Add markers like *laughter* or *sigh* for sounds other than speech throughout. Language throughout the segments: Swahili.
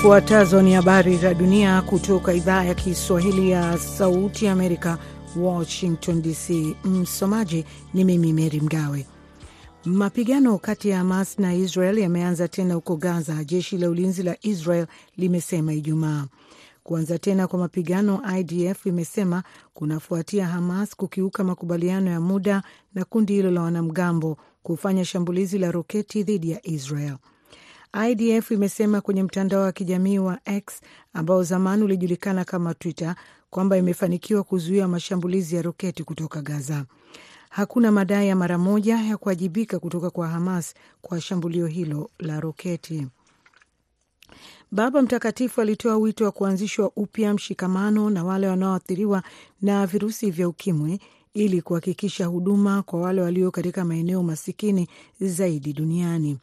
Zifuatazo ni habari za dunia kutoka idhaa ya Kiswahili ya Sauti Amerika, Washington DC. Msomaji ni mimi Meri Mgawe. Mapigano kati ya Hamas na Israel yameanza tena huko Gaza, jeshi la ulinzi la Israel limesema Ijumaa. Kuanza tena kwa mapigano, IDF imesema kunafuatia Hamas kukiuka makubaliano ya muda na kundi hilo la wanamgambo kufanya shambulizi la roketi dhidi ya Israel. IDF imesema kwenye mtandao wa kijamii wa X ambao zamani ulijulikana kama Twitter kwamba imefanikiwa kuzuia mashambulizi ya roketi kutoka Gaza. Hakuna madai ya mara moja ya kuwajibika kutoka kwa Hamas kwa shambulio hilo la roketi. Baba Mtakatifu alitoa wito wa kuanzishwa upya mshikamano na wale wanaoathiriwa na virusi vya ukimwi ili kuhakikisha huduma kwa wale walio katika maeneo masikini zaidi duniani.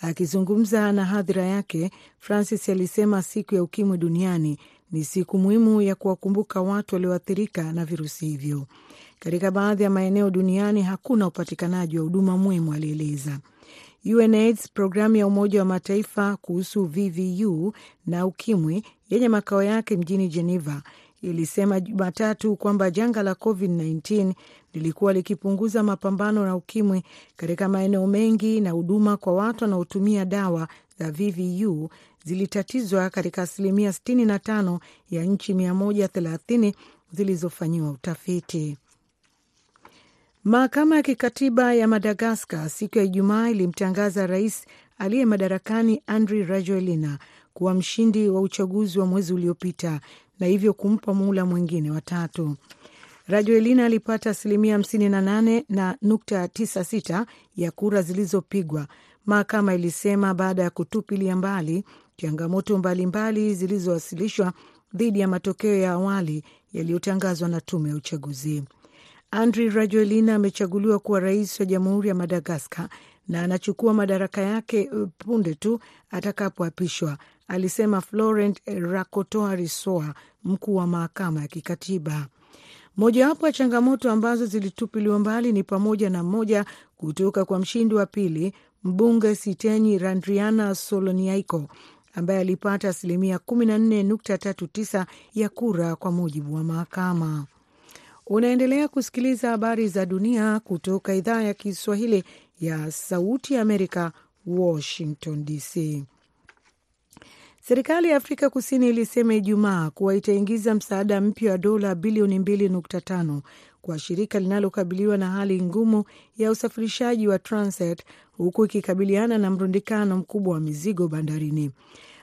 Akizungumza na hadhira yake, Francis alisema siku ya ukimwi duniani ni siku muhimu ya kuwakumbuka watu walioathirika na virusi hivyo. Katika baadhi ya maeneo duniani hakuna upatikanaji wa huduma muhimu, alieleza. UNAIDS, programu ya Umoja wa Mataifa kuhusu VVU na ukimwi yenye makao yake mjini Geneva, ilisema Jumatatu kwamba janga la COVID-19 lilikuwa likipunguza mapambano na ukimwi katika maeneo mengi na huduma kwa watu wanaotumia dawa za VVU zilitatizwa katika asilimia 65 ya nchi 130 zilizofanyiwa utafiti. Mahakama ya kikatiba ya Madagaskar siku ya Ijumaa ilimtangaza rais aliye madarakani Andry Rajoelina kuwa mshindi wa uchaguzi wa mwezi uliopita na hivyo kumpa muhula mwingine watatu. Rajoelina alipata asilimia 58 na nukta 96 ya kura zilizopigwa, mahakama ilisema baada ya kutupilia mbali changamoto mbalimbali zilizowasilishwa dhidi ya matokeo ya awali yaliyotangazwa na tume ya uchaguzi. Andry Rajoelina amechaguliwa kuwa rais wa jamhuri ya Madagaskar na anachukua madaraka yake punde tu atakapoapishwa, alisema Florent Rakotoarisoa, mkuu wa mahakama ya kikatiba. Mojawapo ya changamoto ambazo zilitupiliwa mbali ni pamoja na moja kutoka kwa mshindi wa pili, mbunge Sitenyi Randriana Soloniaiko ambaye alipata asilimia 14.39 ya kura kwa mujibu wa mahakama. Unaendelea kusikiliza habari za dunia kutoka idhaa ya Kiswahili ya Sauti ya Amerika, Washington DC. Serikali ya Afrika Kusini ilisema Ijumaa kuwa itaingiza msaada mpya wa dola bilioni 2.5 kwa shirika linalokabiliwa na hali ngumu ya usafirishaji wa Transet, huku ikikabiliana na mrundikano mkubwa wa mizigo bandarini.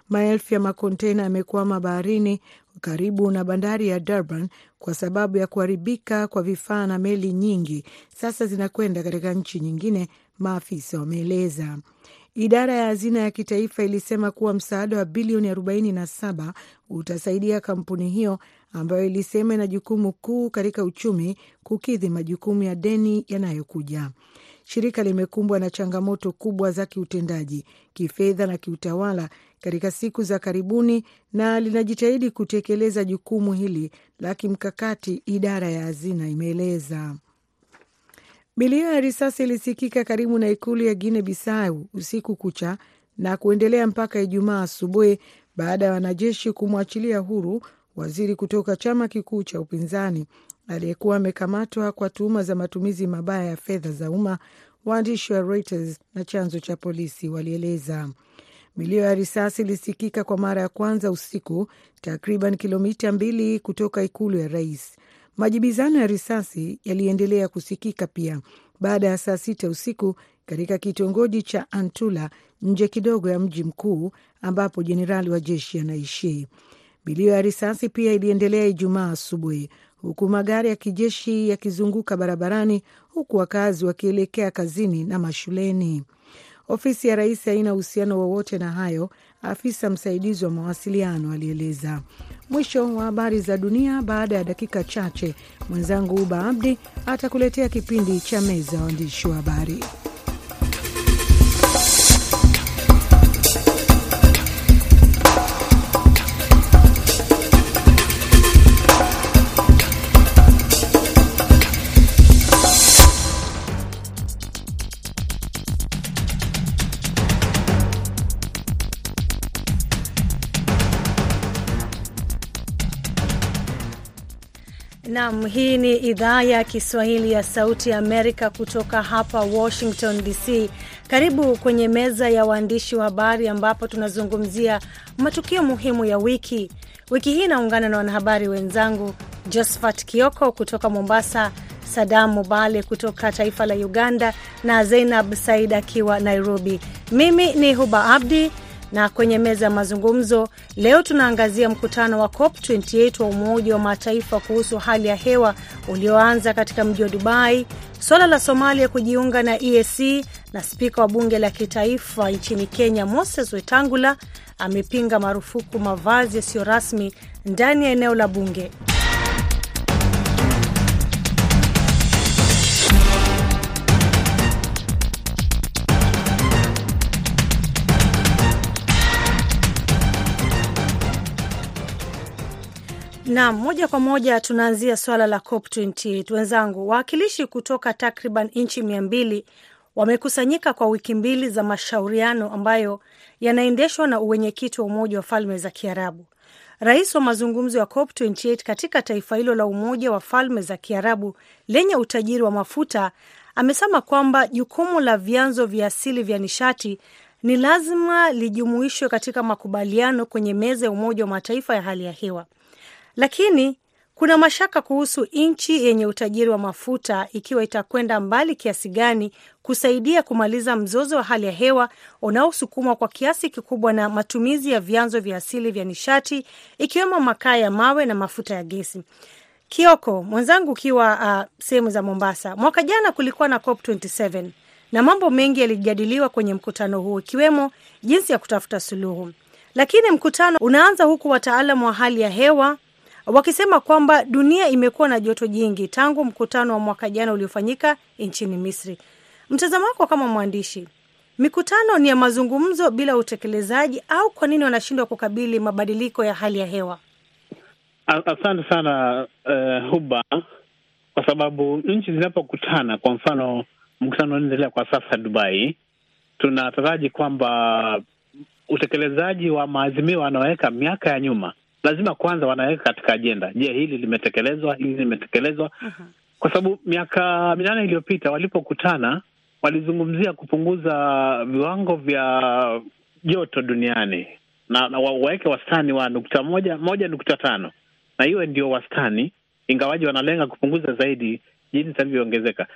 Maelfu ya makontena yamekwama baharini karibu na bandari ya Durban kwa sababu ya kuharibika kwa vifaa na meli nyingi sasa zinakwenda katika nchi nyingine, maafisa wameeleza. Idara ya hazina ya kitaifa ilisema kuwa msaada wa bilioni 47 utasaidia kampuni hiyo ambayo ilisema ina jukumu kuu katika uchumi kukidhi majukumu ya deni yanayokuja. Shirika limekumbwa na changamoto kubwa za kiutendaji, kifedha na kiutawala katika siku za karibuni na linajitahidi kutekeleza jukumu hili la kimkakati, idara ya hazina imeeleza. Milio ya risasi ilisikika karibu na ikulu ya Guinea Bissau usiku kucha na kuendelea mpaka Ijumaa asubuhi baada ya wanajeshi kumwachilia huru waziri kutoka chama kikuu cha upinzani aliyekuwa amekamatwa kwa tuhuma za matumizi mabaya ya fedha za umma. Waandishi wa Reuters na chanzo cha polisi walieleza. Milio ya risasi ilisikika kwa mara ya kwanza usiku, takriban kilomita mbili kutoka ikulu ya rais. Majibizano ya risasi yaliendelea kusikika pia baada ya saa sita usiku katika kitongoji cha Antula nje kidogo ya mji mkuu ambapo jenerali wa jeshi anaishi. Milio ya risasi pia iliendelea Ijumaa asubuhi huku magari ya kijeshi yakizunguka barabarani huku wakazi wakielekea kazini na mashuleni. Ofisi ya rais haina uhusiano wowote na hayo, afisa msaidizi wa mawasiliano alieleza. Mwisho wa habari za dunia. Baada ya dakika chache, mwenzangu Uba Abdi atakuletea kipindi cha meza waandishi wa habari. Nam, hii ni idhaa ya Kiswahili ya Sauti ya Amerika kutoka hapa Washington DC. Karibu kwenye meza ya waandishi wa habari ambapo tunazungumzia matukio muhimu ya wiki. Wiki hii naungana na wanahabari wenzangu Josphat Kioko kutoka Mombasa, Sadam Mubale kutoka taifa la Uganda na Zeinab Said akiwa Nairobi. Mimi ni Huba Abdi na kwenye meza ya mazungumzo leo tunaangazia mkutano wa COP 28 wa Umoja wa Mataifa kuhusu hali ya hewa ulioanza katika mji wa Dubai, suala la Somalia kujiunga na EAC na spika wa bunge la kitaifa nchini Kenya Moses Wetangula amepinga marufuku mavazi yasiyo rasmi ndani ya eneo la bunge. Naam, moja kwa moja tunaanzia swala la COP 28. Wenzangu, wawakilishi kutoka takriban nchi mia mbili wamekusanyika kwa wiki mbili za mashauriano ambayo yanaendeshwa na uwenyekiti wa Umoja wa Falme za Kiarabu. Rais wa mazungumzo ya COP 28 katika taifa hilo la Umoja wa Falme za Kiarabu lenye utajiri wa mafuta amesema kwamba jukumu la vyanzo vya asili vya nishati ni lazima lijumuishwe katika makubaliano kwenye meza ya Umoja wa Mataifa ya hali ya hewa lakini kuna mashaka kuhusu nchi yenye utajiri wa mafuta ikiwa itakwenda mbali kiasi gani kusaidia kumaliza mzozo wa hali ya hewa unaosukumwa kwa kiasi kikubwa na matumizi ya vyanzo vya asili vya nishati ikiwemo makaa ya mawe na mafuta ya gesi. Kioko mwenzangu, ukiwa uh, sehemu za Mombasa, mwaka jana kulikuwa na COP 27 na mambo mengi yalijadiliwa kwenye mkutano huo ikiwemo jinsi ya kutafuta suluhu, lakini mkutano unaanza huku wataalamu wa hali ya hewa wakisema kwamba dunia imekuwa na joto jingi tangu mkutano wa mwaka jana uliofanyika nchini Misri. Mtazamo wako kama mwandishi, mikutano ni ya mazungumzo bila utekelezaji au kwa nini wanashindwa kukabili mabadiliko ya hali ya hewa? Asante sana uh, Huba, kwa sababu nchi zinapokutana, kwa mfano mkutano unaendelea kwa sasa Dubai, tunataraji kwamba utekelezaji wa maazimio wanaoweka miaka ya nyuma lazima kwanza wanaweka katika ajenda. Je, hili limetekelezwa? Hili limetekelezwa? uh -huh. Kwa sababu miaka minane iliyopita walipokutana walizungumzia kupunguza viwango vya joto duniani na, na waweke wastani wa nukta moja moja nukta tano na iwe ndio wastani, ingawaji wanalenga kupunguza zaidi jinsi itavyoongezeka.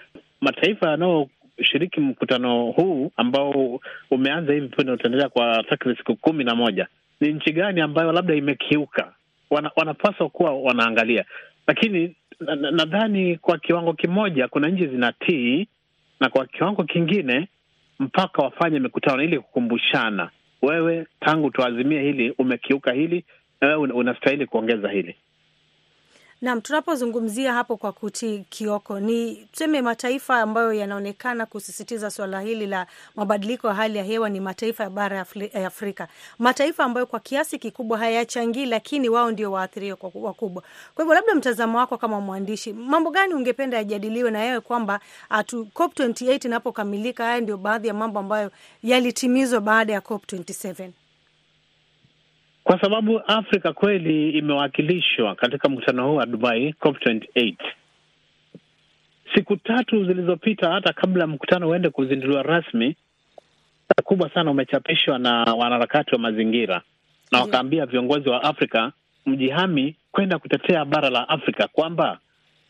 Mataifa yanayoshiriki mkutano huu ambao umeanza hivi punde utaendelea kwa takriban siku kumi na moja ni nchi gani ambayo labda imekiuka, wana, wanapaswa kuwa wanaangalia. Lakini nadhani na kwa kiwango kimoja kuna nchi zinatii na kwa kiwango kingine mpaka wafanye mikutano ili kukumbushana, wewe tangu tuazimie hili umekiuka hili, na wewe unastahili kuongeza hili. Naam, tunapozungumzia hapo kwa kuti Kioko, ni tuseme mataifa ambayo yanaonekana kusisitiza suala hili la mabadiliko ya hali ya hewa ni mataifa ya bara ya Afrika, mataifa ambayo kwa kiasi kikubwa hayachangii, lakini wao ndio waathiriwa wakubwa. Kwa hivyo, labda mtazamo wako kama mwandishi, mambo gani ungependa yajadiliwe na yewe kwamba atu COP 28 inapokamilika, haya ndio baadhi ya mambo ambayo yalitimizwa baada ya COP 27? Kwa sababu Afrika kweli imewakilishwa katika mkutano huu wa Dubai COP 28. Siku tatu zilizopita, hata kabla mkutano uende kuzinduliwa rasmi, kubwa sana umechapishwa na wanaharakati wa mazingira na wakaambia viongozi wa Afrika mjihami kwenda kutetea bara la Afrika kwamba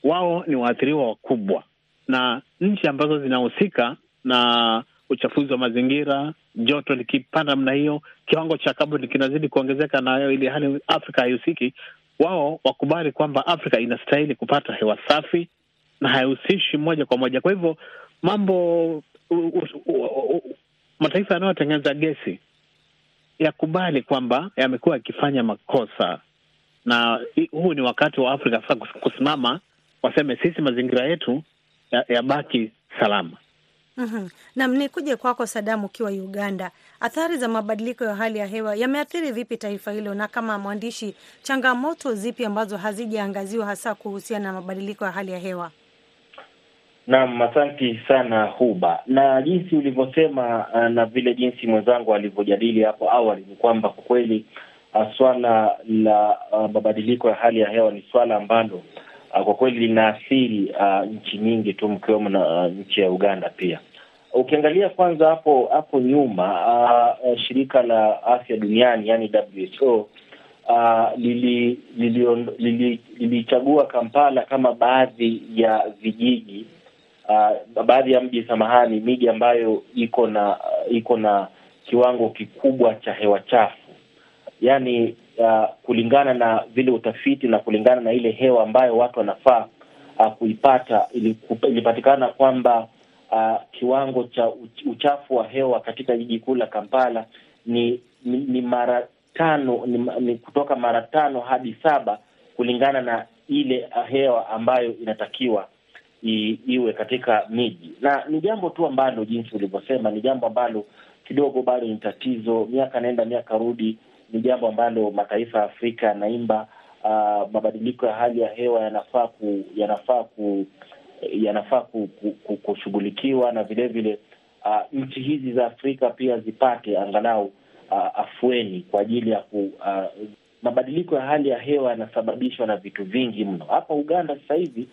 wao ni waathiriwa wakubwa, na nchi ambazo zinahusika na uchafuzi wa mazingira, joto likipanda namna hiyo, kiwango cha kaboni kinazidi kuongezeka, nayo ili hali Afrika haihusiki, wao wakubali kwamba Afrika inastahili kupata hewa safi na haihusishi moja kwa moja. Kwa hivyo mambo u, u, u, u, mataifa yanayotengeneza gesi yakubali kwamba yamekuwa yakifanya makosa, na huu ni wakati wa Afrika sasa kusimama, waseme sisi mazingira yetu yabaki ya salama. Mm-hmm. Nam ni kuje kwako Sadamu, ukiwa Uganda, athari za mabadiliko ya hali ya hewa yameathiri vipi taifa hilo, na kama mwandishi, changamoto zipi ambazo hazijaangaziwa hasa kuhusiana na mabadiliko ya hali ya hewa? Naam, asanti sana Huba, na jinsi ulivyosema na vile jinsi mwenzangu alivyojadili hapo awali ni kwamba kwa kweli swala la uh, mabadiliko ya hali ya hewa ni swala ambalo kwa kweli linaathiri uh, nchi nyingi tu mkiwemo na uh, nchi ya Uganda pia. Ukiangalia kwanza hapo hapo nyuma uh, uh, shirika la afya duniani yani WHO uh, lili lilichagua lili, lili Kampala kama baadhi ya vijiji uh, baadhi ya mji samahani, miji ambayo iko na uh, iko na kiwango kikubwa cha hewa chafu, yani uh, kulingana na vile utafiti na kulingana na ile hewa ambayo watu wanafaa uh, kuipata, ilipatikana kwamba uh, kiwango cha uchafu wa hewa katika jiji kuu la Kampala ni, ni, ni mara tano ni, ni kutoka mara tano hadi saba kulingana na ile hewa ambayo inatakiwa i, iwe katika miji, na ni jambo tu ambalo jinsi ulivyosema, ni jambo ambalo kidogo bado ni tatizo, miaka naenda miaka rudi. Ni jambo ambalo mataifa ya Afrika yanaimba uh, mabadiliko ya hali ya hewa yanafaa ku, yanafaa ku, yanafaa ku, ku, ku, kushughulikiwa na vile vile uh, nchi hizi za Afrika pia zipate angalau uh, afueni kwa ajili ya ku uh, mabadiliko ya hali ya hewa yanasababishwa na vitu vingi mno. Hapa Uganda sasa hivi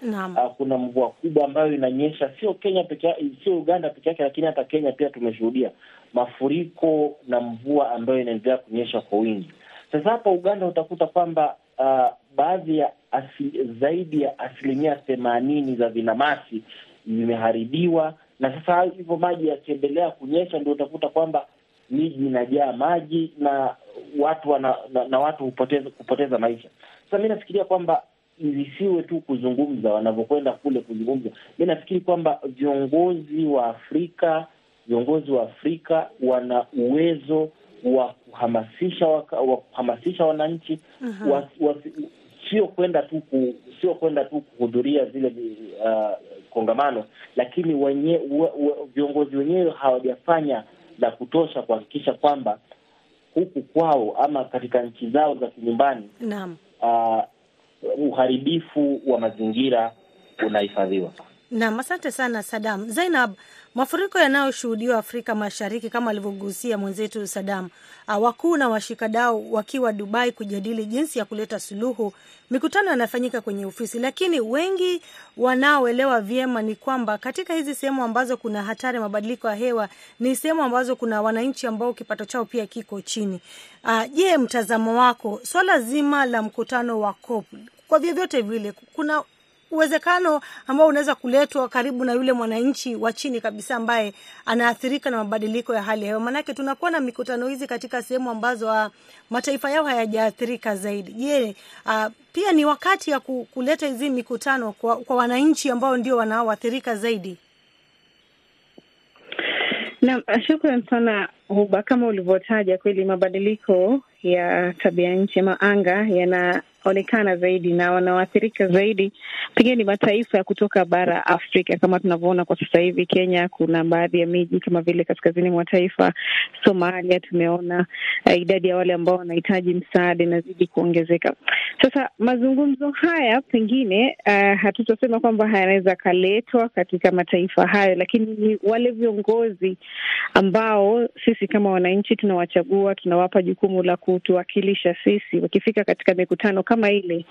uh, kuna mvua kubwa ambayo inanyesha, sio Kenya peke sio Uganda peke yake, lakini hata Kenya pia tumeshuhudia mafuriko na mvua ambayo inaendelea kunyesha kwa wingi. Sasa hapa Uganda utakuta kwamba uh, baadhi ya asili, zaidi ya asilimia themanini za vinamasi vimeharibiwa, na sasa hivyo maji yakiendelea kunyesha, ndio utakuta kwamba miji inajaa maji na watu wana, na, na watu hupoteza kupoteza maisha. Sasa mi nafikiria kwamba isiwe tu kuzungumza wanavyokwenda kule kuzungumza. Mi nafikiri kwamba viongozi wa Afrika viongozi wa Afrika wana uwezo wa kuhamasisha wa kuhamasisha wananchi wa, wa, sio kwenda tu ku, sio kwenda tu kuhudhuria zile uh, kongamano, lakini wenye, we, we, viongozi wenyewe hawajafanya la kutosha kuhakikisha kwamba huku kwao ama katika nchi zao za kinyumbani naam, uh, uharibifu wa mazingira unahifadhiwa. Naam, asante sana Sadam. Zainab, mafuriko yanayoshuhudiwa Afrika Mashariki kama alivyogusia mwenzetu Sadam, wakuu na washikadau wakiwa Dubai kujadili jinsi ya kuleta suluhu. Mikutano yanafanyika kwenye ofisi, lakini wengi wanaoelewa vyema ni kwamba katika hizi sehemu ambazo kuna hatari mabadiliko ya hewa ni sehemu ambazo kuna wananchi ambao kipato chao pia kiko chini. Je, uh, mtazamo wako swala zima la mkutano wa COP kwa vyovyote vile kuna uwezekano ambao unaweza kuletwa karibu na yule mwananchi wa chini kabisa ambaye anaathirika na mabadiliko ya hali ya hewa. Maanake tunakuwa na mikutano hizi katika sehemu ambazo uh, mataifa yao hayajaathirika zaidi. Je, uh, pia ni wakati ya kuleta hizi mikutano kwa, kwa wananchi ambao ndio wanaoathirika zaidi? Naam, shukran sana Huba. Kama ulivyotaja, kweli mabadiliko ya tabia nchi ama anga yanaonekana zaidi na wanaoathirika zaidi pengine ni mataifa ya kutoka bara Afrika. Kama tunavyoona kwa sasa hivi, Kenya kuna baadhi ya miji kama vile kaskazini mwa taifa, Somalia tumeona uh, idadi ya wale ambao wanahitaji msaada inazidi kuongezeka. Sasa mazungumzo haya pengine uh, hatutasema kwamba yanaweza kaletwa katika mataifa hayo, lakini ni wale viongozi ambao sisi kama wananchi tunawachagua, tunawapa jukumu la kutuwakilisha sisi, wakifika katika mikutano kama ile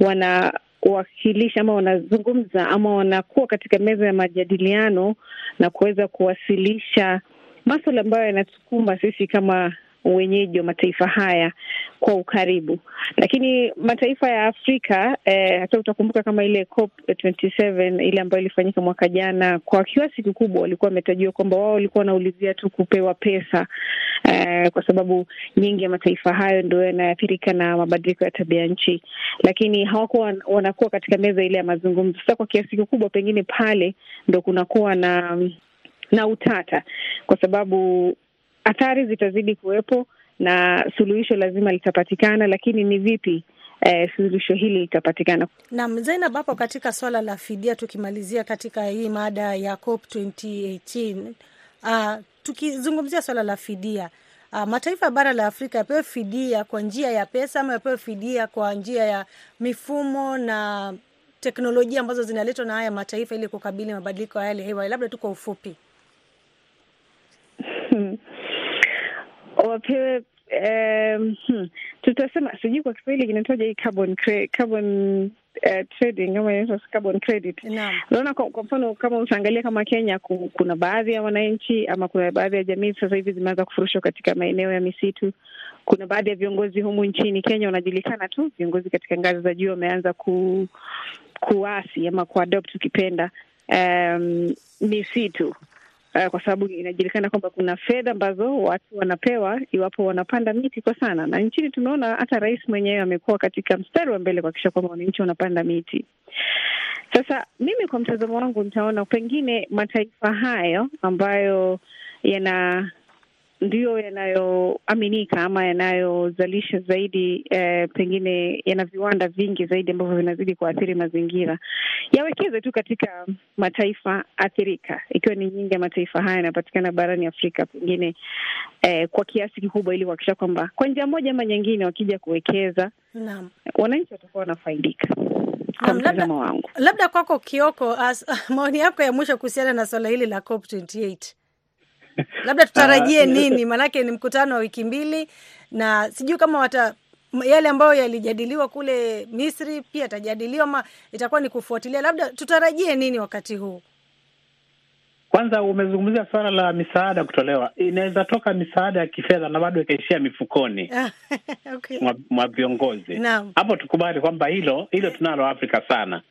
wanawakilisha ama wanazungumza ama wanakuwa katika meza ya majadiliano na kuweza kuwasilisha maswala ambayo yanatukumba sisi kama wenyeji wa mataifa haya kwa ukaribu. Lakini mataifa ya Afrika eh, hata utakumbuka kama ile COP 27 ile ambayo ilifanyika mwaka jana, kwa kiasi kikubwa walikuwa wametajiwa kwamba wao walikuwa wanaulizia tu kupewa pesa eh, kwa sababu nyingi ya mataifa hayo ndio yanaathirika na mabadiliko ya tabia nchi, lakini hawakuwa wanakuwa katika meza ile ya mazungumzo. Sasa kwa kiasi kikubwa pengine pale ndo kunakuwa na na utata kwa sababu athari zitazidi kuwepo na suluhisho lazima litapatikana, lakini ni vipi eh, suluhisho hili litapatikana? Naam, Zainab, hapo katika swala la fidia, tukimalizia katika hii mada ya COP 2018 uh, tukizungumzia swala la fidia uh, mataifa ya bara la Afrika yapewe fidia kwa njia ya pesa ama yapewe fidia kwa njia ya mifumo na teknolojia ambazo zinaletwa na haya mataifa ili kukabili mabadiliko ya hali ya hewa? Labda tu kwa ufupi wapewe um, hmm, tutasema sijui kwa Kiswahili kinatoja hii carbon cre, carbon uh, trading ama inaitwa carbon credit. Unaona, kwa, kwa mfano kama utaangalia kama Kenya ku, kuna baadhi ya wananchi ama kuna baadhi ya jamii sasa hivi zimeanza kufurushwa katika maeneo ya misitu. Kuna baadhi ya viongozi humu nchini Kenya wanajulikana tu, viongozi katika ngazi za juu wameanza ku, kuasi ama kuadopt ukipenda um, misitu uh, kwa sababu inajulikana kwamba kuna fedha ambazo watu wanapewa iwapo wanapanda miti kwa sana, na nchini tumeona hata rais mwenyewe amekuwa katika mstari wa mbele kuhakikisha kwamba wananchi wanapanda miti. Sasa mimi kwa mtazamo wangu nitaona pengine mataifa hayo ambayo yana ndiyo yanayoaminika ama yanayozalisha zaidi eh, pengine yana viwanda vingi zaidi ambavyo vinazidi kuathiri mazingira, yawekeze tu katika mataifa athirika, ikiwa ni nyingi ya mataifa haya yanapatikana barani Afrika, pengine eh, kwa kiasi kikubwa, ili kuhakikisha kwamba kwa njia moja ama nyingine, wakija kuwekeza, wananchi watakuwa wanafaidika, kwa mtazamo wangu. Labda kwako Kioko, as, *laughs* maoni yako ya mwisho kuhusiana na swala hili la COP28. *laughs* Labda tutarajie Ah, nini? Maanake ni mkutano wa wiki mbili, na sijui kama wata yale ambayo yalijadiliwa kule Misri pia yatajadiliwa ama itakuwa ni kufuatilia. Labda tutarajie nini wakati huu? Kwanza umezungumzia suala la misaada kutolewa. Inaweza toka misaada ya kifedha na bado ikaishia mifukoni *laughs* okay. mwa, mwa viongozi. Hapo tukubali kwamba hilo hilo tunalo Afrika sana.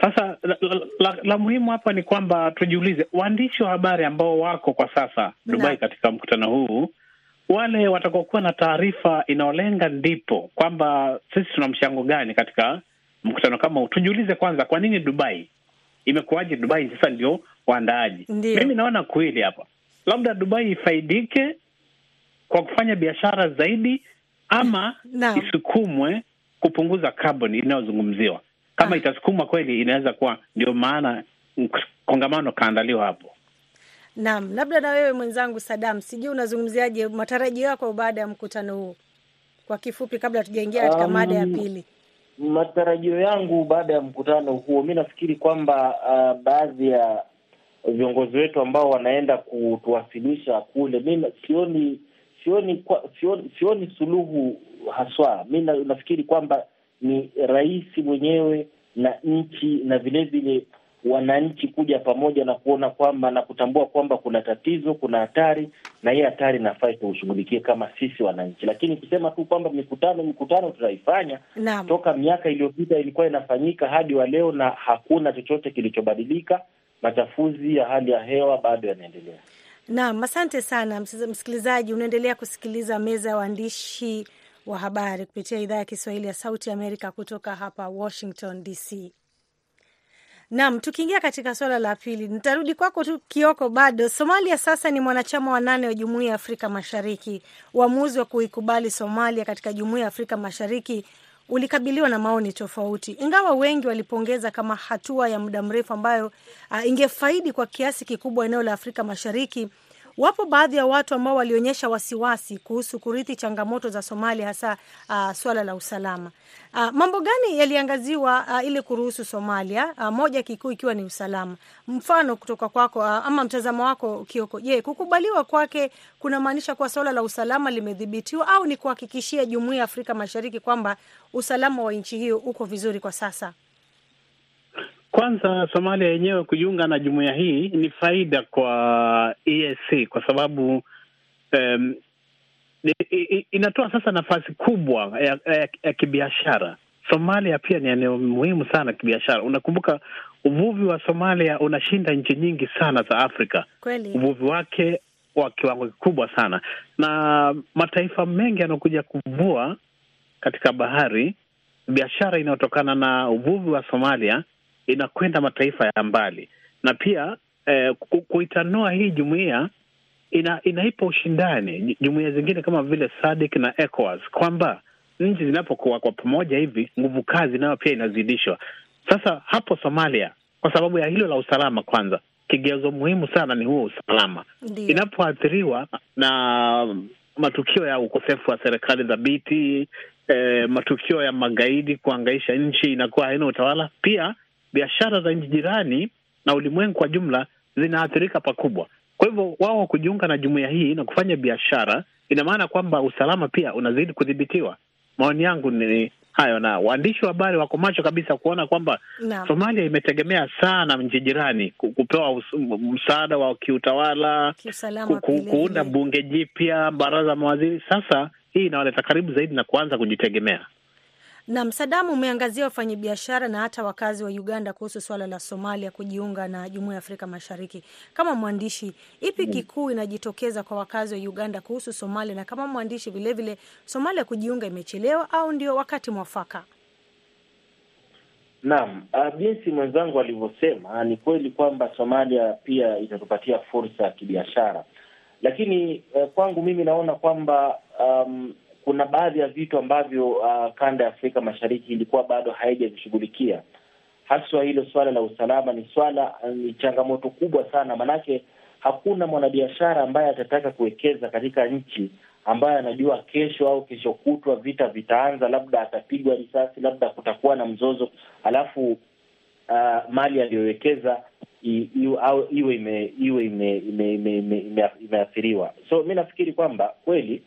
Sasa la, la, la, la muhimu hapa ni kwamba tujiulize, waandishi wa habari ambao wako kwa sasa Dubai katika mkutano huu, wale watakaokuwa na taarifa inayolenga ndipo kwamba sisi tuna mchango gani katika mkutano kama huu, tujiulize kwanza, kwa nini Dubai? Imekuwaje Dubai sasa ndio waandaaji? Mimi naona kweli hapa, labda Dubai ifaidike kwa kufanya biashara zaidi, ama na, isukumwe kupunguza carbon inayozungumziwa. Kama Ah. itasukumwa kweli, inaweza kuwa ndio maana kongamano kaandaliwa hapo. Naam, labda na wewe mwenzangu Sadam, sijui unazungumziaje matarajio yako baada ya mkutano huu, kwa kifupi, kabla tujaingia katika Um, mada ya pili. Matarajio yangu baada ya mkutano huo, mi nafikiri kwamba uh, baadhi ya viongozi wetu ambao wanaenda kutuwasilisha kule, mi sioni sioni sioni, sioni suluhu haswa. Mi nafikiri kwamba ni rais mwenyewe na nchi na vile vile wananchi kuja pamoja na kuona kwamba na kutambua kwamba kuna tatizo, kuna hatari, na hii hatari nafaa tuushughulikie kama sisi wananchi, lakini kusema tu kwamba mikutano mikutano tutaifanya Naam. toka miaka iliyopita ilikuwa inafanyika hadi wa leo na hakuna chochote kilichobadilika. Machafuzi ya hali ya hewa bado yanaendelea. Naam, asante sana msikilizaji. Unaendelea kusikiliza meza ya waandishi wa habari kupitia idhaa ya Kiswahili ya Sauti Amerika kutoka hapa Washington DC. Nam, tukiingia katika suala la pili, nitarudi kwako tu Kioko. Bado Somalia sasa ni mwanachama wa nane wa Jumuiya ya Afrika Mashariki. Uamuzi wa kuikubali Somalia katika Jumuiya ya Afrika Mashariki ulikabiliwa na maoni tofauti, ingawa wengi walipongeza kama hatua ya muda mrefu ambayo uh, ingefaidi kwa kiasi kikubwa eneo la Afrika Mashariki. Wapo baadhi ya watu ambao walionyesha wasiwasi kuhusu kurithi changamoto za Somalia, hasa uh, swala la usalama. Uh, mambo gani yaliangaziwa uh, ili kuruhusu Somalia? Uh, moja kikuu ikiwa ni usalama. Mfano kutoka kwako uh, ama mtazamo wako Kioko, je, kukubaliwa kwake kunamaanisha kuwa swala la usalama limedhibitiwa au ni kuhakikishia Jumuiya ya Afrika Mashariki kwamba usalama wa nchi hiyo uko vizuri kwa sasa? Kwanza, Somalia yenyewe kujiunga na jumuiya hii ni faida kwa EAC kwa sababu um, inatoa sasa nafasi kubwa ya, ya, ya kibiashara. Somalia pia ni eneo muhimu sana kibiashara. Unakumbuka uvuvi wa Somalia unashinda nchi nyingi sana za Afrika. Kweli. Uvuvi wake wa kiwango kikubwa sana, na mataifa mengi yanaokuja kuvua katika bahari, biashara inayotokana na uvuvi wa Somalia inakwenda mataifa ya mbali, na pia eh, kuitanua hii jumuiya ina, inaipa ushindani jumuiya zingine kama vile SADC na ECOWAS kwamba nchi zinapokuwa kwa pamoja hivi nguvu kazi nayo pia inazidishwa. Sasa hapo Somalia, kwa sababu ya hilo la usalama, kwanza kigezo muhimu sana ni huo usalama. Inapoathiriwa na matukio ya ukosefu wa serikali dhabiti, eh, matukio ya magaidi kuangaisha nchi, inakuwa haina utawala, pia biashara za nchi jirani na ulimwengu kwa jumla zinaathirika pakubwa. Kwa hivyo wao kujiunga na jumuiya hii na kufanya biashara, ina maana kwamba usalama pia unazidi kudhibitiwa. Maoni yangu ni hayo, na waandishi wa habari wako macho kabisa kuona kwamba Naam. Somalia imetegemea sana nchi jirani kupewa msaada wa kiutawala, ku- ku- kuunda bunge jipya, baraza mawaziri. Sasa hii inawaleta karibu zaidi na kuanza kujitegemea. Naam, Sadamu, umeangazia wafanyabiashara na hata wakazi wa Uganda kuhusu swala la Somalia kujiunga na Jumuiya ya Afrika Mashariki. Kama mwandishi, ipi kikuu inajitokeza kwa wakazi wa Uganda kuhusu Somalia, na kama mwandishi vilevile, Somalia kujiunga imechelewa au ndio wakati mwafaka? Naam, uh, jinsi mwenzangu alivyosema ni kweli kwamba Somalia pia itatupatia fursa ya kibiashara, lakini uh, kwangu mimi naona kwamba um, kuna baadhi ya vitu ambavyo uh, kanda ya Afrika Mashariki ilikuwa bado haijavishughulikia. Haswa hilo swala la usalama ni swala ni changamoto kubwa sana, manake hakuna mwanabiashara ambaye atataka kuwekeza katika nchi ambaye anajua kesho au kesho kutwa vita vitaanza, labda atapigwa risasi, labda kutakuwa na mzozo, alafu uh, mali aliyowekeza iwe imeathiriwa. So mi nafikiri kwamba kweli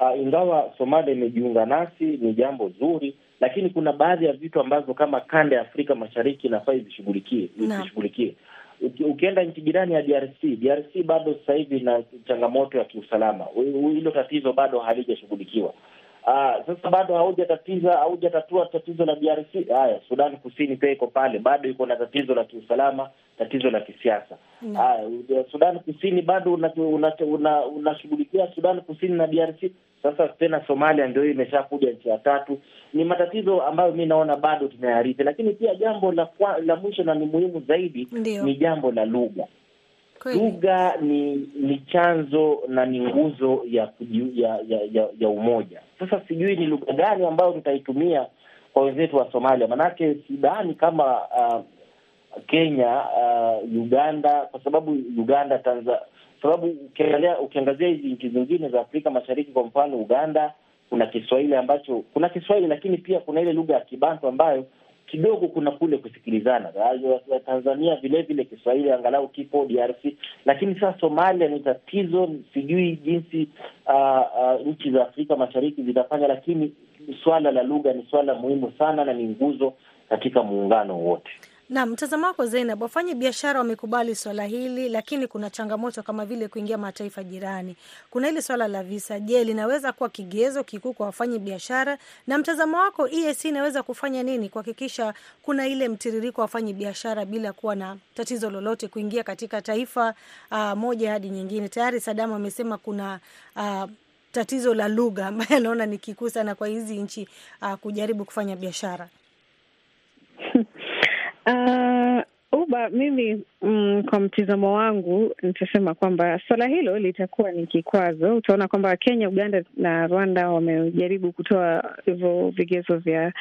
uh, ingawa Somalia imejiunga nasi ni jambo zuri, lakini kuna baadhi ya vitu ambavyo kama kanda ya Afrika Mashariki inafaa izishughulikie izishughulikie. Ukienda nchi jirani ya DRC, DRC bado sasa hivi ina changamoto ya kiusalama. Hilo tatizo bado halijashughulikiwa. Ah, sasa bado haujatatiza haujatatua tatizo la DRC. Haya, Sudan Kusini pia iko pale, bado iko na tatizo la kiusalama, tatizo la kisiasa. Naam. Haya, Sudan Kusini bado unashughulikia una, una, una Sudan Kusini na DRC. Sasa tena Somalia ndio hii imeshakuja nchi ya tatu. Ni matatizo ambayo mi naona bado tunayarithi, lakini pia jambo la la mwisho na ni muhimu zaidi Ndiyo. ni jambo la lugha. Lugha ni ni chanzo na ni nguzo ya, ya, ya, ya ya umoja. Sasa sijui ni lugha gani ambayo nitaitumia kwa wenzetu wa Somalia, manake sidhani kama uh, Kenya uh, Uganda, kwa sababu Uganda Tanzania, sababu ukiangazia hizi nchi zingine za Afrika Mashariki, kwa mfano Uganda, kuna Kiswahili ambacho kuna Kiswahili, lakini pia kuna ile lugha ya Kibantu ambayo kidogo kuna kule kusikilizana. Ah, Tanzania vile vile Kiswahili angalau kipo DRC, lakini sasa Somalia ni tatizo. Sijui jinsi uh, uh, nchi za Afrika Mashariki zitafanya, lakini swala la lugha ni swala muhimu sana na ni nguzo katika muungano wote. Na mtazamo wako Zainab, wafanya biashara wamekubali swala hili, lakini kuna changamoto kama vile kuingia mataifa jirani. Kuna hili swala la visa. Je, linaweza kuwa kigezo kikuu kwa wafanya biashara? Na mtazamo wako, EAC inaweza kufanya nini kuhakikisha kuna ile mtiririko wa wafanya biashara bila kuwa na tatizo lolote kuingia katika taifa uh, moja hadi nyingine? Tayari Sadamu amesema kuna uh, tatizo la lugha ambayo *laughs* anaona ni kikuu sana kwa hizi nchi uh, kujaribu kufanya biashara. Uh, uba mimi mm, kwa mtizamo wangu nitasema kwamba swala hilo litakuwa ni kikwazo. Utaona kwamba Kenya, Uganda na Rwanda wamejaribu kutoa hivyo vigezo vya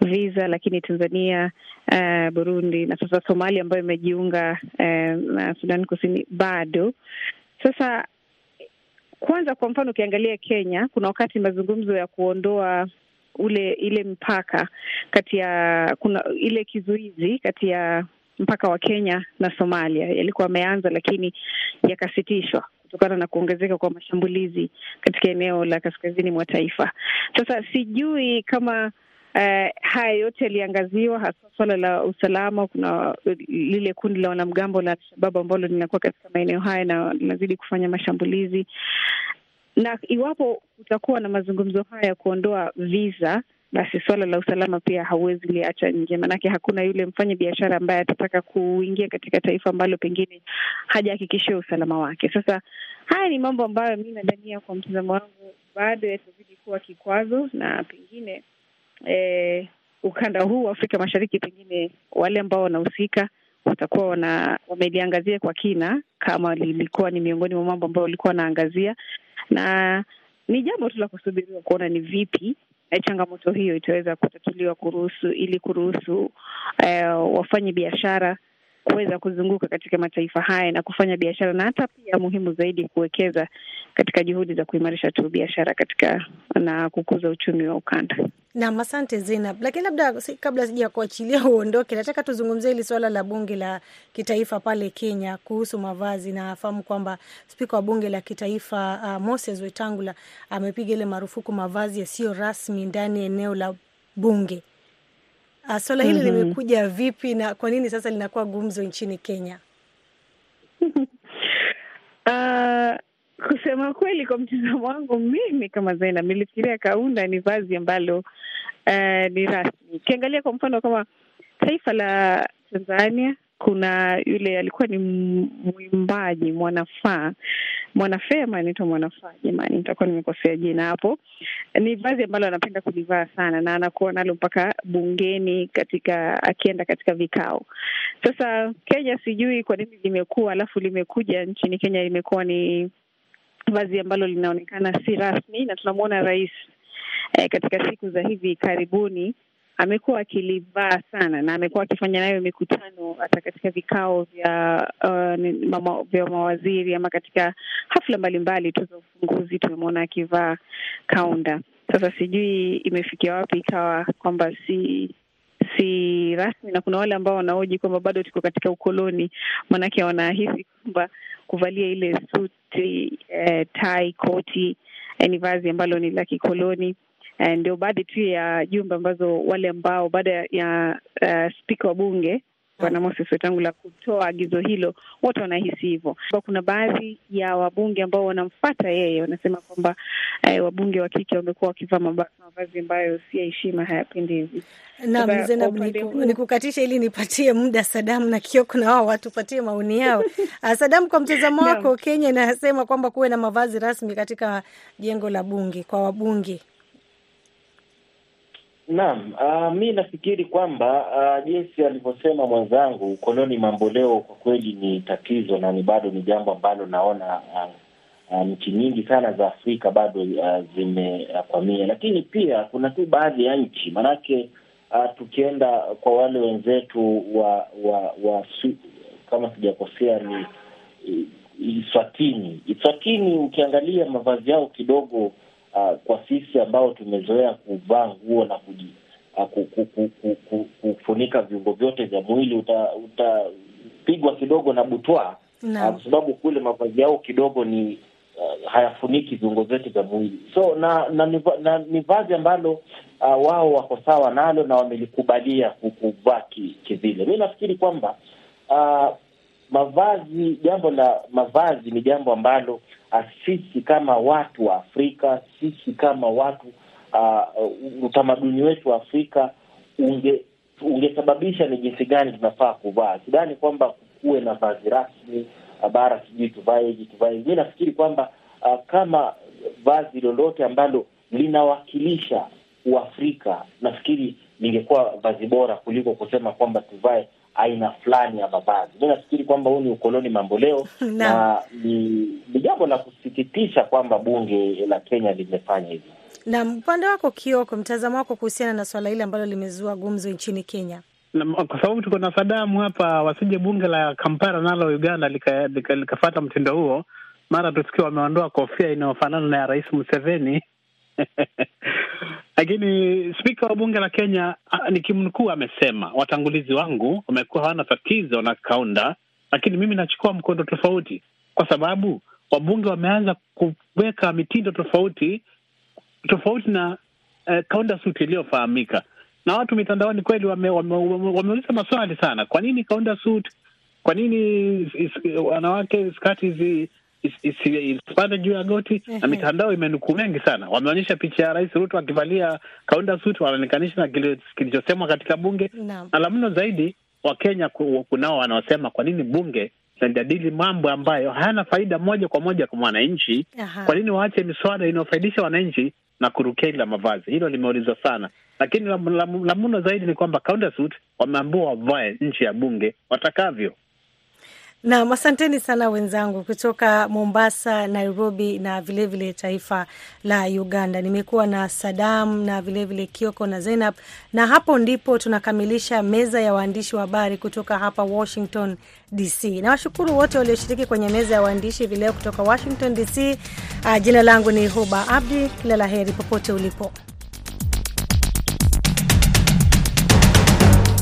visa, lakini Tanzania, uh, Burundi na sasa Somalia ambayo imejiunga uh, na Sudan Kusini bado. Sasa kwanza, kwa mfano ukiangalia Kenya, kuna wakati mazungumzo ya kuondoa ule ile mpaka kati ya kuna ile kizuizi kati ya mpaka wa Kenya na Somalia yalikuwa yameanza, lakini yakasitishwa kutokana na kuongezeka kwa mashambulizi katika eneo la kaskazini mwa taifa. Sasa sijui kama Uh, haya yote yaliangaziwa, hasa suala la usalama. Kuna lile kundi la wanamgambo la Alshababu ambalo linakuwa katika maeneo haya na linazidi kufanya mashambulizi na iwapo kutakuwa na mazungumzo haya ya kuondoa visa, basi suala la usalama pia hauwezi liacha nje, maanake hakuna yule mfanya biashara ambaye atataka kuingia katika taifa ambalo pengine hajahakikishiwa usalama wake. Sasa haya ni mambo ambayo mi nadhania, kwa mtazamo wangu, bado yatazidi kuwa kikwazo na pengine eh, ukanda huu wa Afrika Mashariki, pengine wale ambao wanahusika watakuwa wana wameliangazia kwa kina, kama lilikuwa ni miongoni mwa mambo ambayo walikuwa wanaangazia. Na ni jambo tu la kusubiriwa kuona ni vipi na changamoto hiyo itaweza kutatuliwa kuruhusu ili kuruhusu eh, wafanye biashara kuweza kuzunguka katika mataifa haya na kufanya biashara na hata pia muhimu zaidi kuwekeza katika juhudi za kuimarisha tu biashara katika na kukuza uchumi wa ukanda. Nam, asante Zainab, lakini labda kabla sija kuachilia uondoke, nataka tuzungumzie hili swala la bunge la kitaifa pale Kenya kuhusu mavazi. Nafahamu kwamba spika wa bunge la kitaifa uh, Moses Wetangula amepiga ile marufuku mavazi yasiyo rasmi ndani ya eneo la bunge. Uh, swala hili Mhm. limekuja vipi na kwa nini sasa linakuwa gumzo nchini Kenya? Uh, *laughs* kusema kweli, kwa mtazamo wangu mimi kama Zainab nilifikiria kaunda ni vazi ambalo uh, ni rasmi. Ukiangalia kwa mfano kama taifa la Tanzania, kuna yule alikuwa ni mwimbaji mwanafaa Mwanafema anaitwa mwanafaa, jamani, nitakuwa nimekosea jina hapo. Ni vazi ambalo anapenda kulivaa sana na anakuwa nalo mpaka bungeni, katika akienda katika vikao. Sasa Kenya sijui kwa nini limekuwa, alafu limekuja nchini Kenya limekuwa ni vazi ambalo linaonekana si rasmi, na tunamwona rais eh, katika siku za hivi karibuni amekuwa akilivaa sana na amekuwa akifanya nayo mikutano hata katika vikao vya uh, mama, vya mawaziri ama katika hafla mbalimbali tu za ufunguzi tumemwona akivaa kaunda. Sasa sijui imefikia wapi ikawa kwamba si si rasmi, na kuna wale ambao wanaoji kwamba bado tuko katika ukoloni, maanake wanahisi kwamba kuvalia ile suti eh, tai, koti eh, ni vazi ambalo ni la kikoloni. Eh, ndio baadhi tu ya jumbe ambazo wale ambao baada ya- ya uh, spika wa bunge Bwana Moses Wetangula kutoa agizo hilo, wote wanahisi hivyo. Kuna baadhi ya wabunge ambao wanamfata yeye, wanasema kwamba eh, wabunge wa kike wamekuwa wakivaa mavazi ambayo si ya heshima, hayapendezi. Naam, Zainab, nikukatisha ili nipatie muda Sadam na Kioko na wao watupatie maoni yao. *laughs* Ah, Sadam, kwa mtazamo wako, Kenya inasema kwamba kuwe na mavazi rasmi katika jengo la bunge kwa wabunge. Naam, uh, mi nafikiri kwamba uh, jinsi alivyosema mwenzangu, ukoloni mamboleo kwa kweli ni tatizo na ni bado ni jambo ambalo naona uh, uh, nchi nyingi sana za Afrika bado uh, zimekwamia, lakini pia kuna tu baadhi ya nchi manake uh, tukienda kwa wale wenzetu wa wa, wa su, kama sijakosea ni Iswatini. Iswatini ukiangalia mavazi yao kidogo uh, kwa sisi ambao tumezoea kuvaa nguo na kuji, uh, ku, ku, ku, ku, ku, kufunika viungo vyote vya mwili uta- utapigwa kidogo na butwa uh, kwa sababu kule mavazi yao kidogo ni uh, hayafuniki viungo vyote vya mwili so na na ni, na, ni vazi ambalo uh, wao wako sawa nalo na wamelikubalia kuvaa ki- kivile. Mi nafikiri kwamba uh, mavazi, jambo la mavazi ni jambo ambalo uh, sisi kama watu wa Afrika, sisi kama watu uh, utamaduni wetu wa Afrika unge ungesababisha ni jinsi gani tunafaa kuvaa. Sidhani kwamba kuwe na vazi rasmi uh, bara sijui tuvae hiji tuvae. Mi nafikiri kwamba uh, kama vazi lolote ambalo linawakilisha Uafrika, nafikiri lingekuwa vazi bora kuliko kusema kwamba tuvae aina fulani ya mavazi. Mi nafikiri kwamba huu ni ukoloni mambo leo *laughs* na ni ni jambo la kusikitisha kwamba bunge la Kenya limefanya hivi. Na upande wako Kioko, mtazamo wako kuhusiana na swala hili ambalo limezua gumzo nchini Kenya? Na, kwa sababu tuko na Sadamu hapa, wasije bunge la Kampala nalo Uganda likafata lika, lika mtindo huo, mara tusikia wameondoa kofia inayofanana na ya Rais Museveni *laughs* lakini spika wa bunge la Kenya nikimnukuu, amesema watangulizi wangu wamekuwa hawana tatizo na kaunda, lakini mimi nachukua mkondo tofauti, kwa sababu wabunge wameanza kuweka mitindo tofauti tofauti na eh, kaunda suti iliyofahamika na watu mitandaoni kweli wameuliza wame, wame, maswali sana. Kwa nini kaunda suti? Kwa nini wanawake skati zi isipande juu ya goti? Na mitandao imenukuu mengi sana, wameonyesha picha ya Rais Ruto akivalia kaunda suit, wanalinganisha na kilichosemwa katika bunge no. na la mno zaidi, Wakenya kunao wanaosema kwa nini bunge linajadili mambo ambayo hayana faida moja kwa moja kwa mwananchi. Kwa nini waache miswada inayofaidisha wananchi na kurukeli la mavazi? Hilo limeulizwa sana, lakini la, mno zaidi ni kwamba counter suit wameambiwa wavae nchi ya bunge watakavyo. Naam, asanteni sana wenzangu kutoka Mombasa, Nairobi na vilevile vile taifa la Uganda. Nimekuwa na Sadam na vilevile vile Kioko na Zainab, na hapo ndipo tunakamilisha meza ya waandishi wa habari kutoka hapa Washington DC. Nawashukuru wote walioshiriki kwenye meza ya waandishi hivi leo kutoka Washington DC. Uh, jina langu ni Huba Abdi. Kila la heri popote ulipo.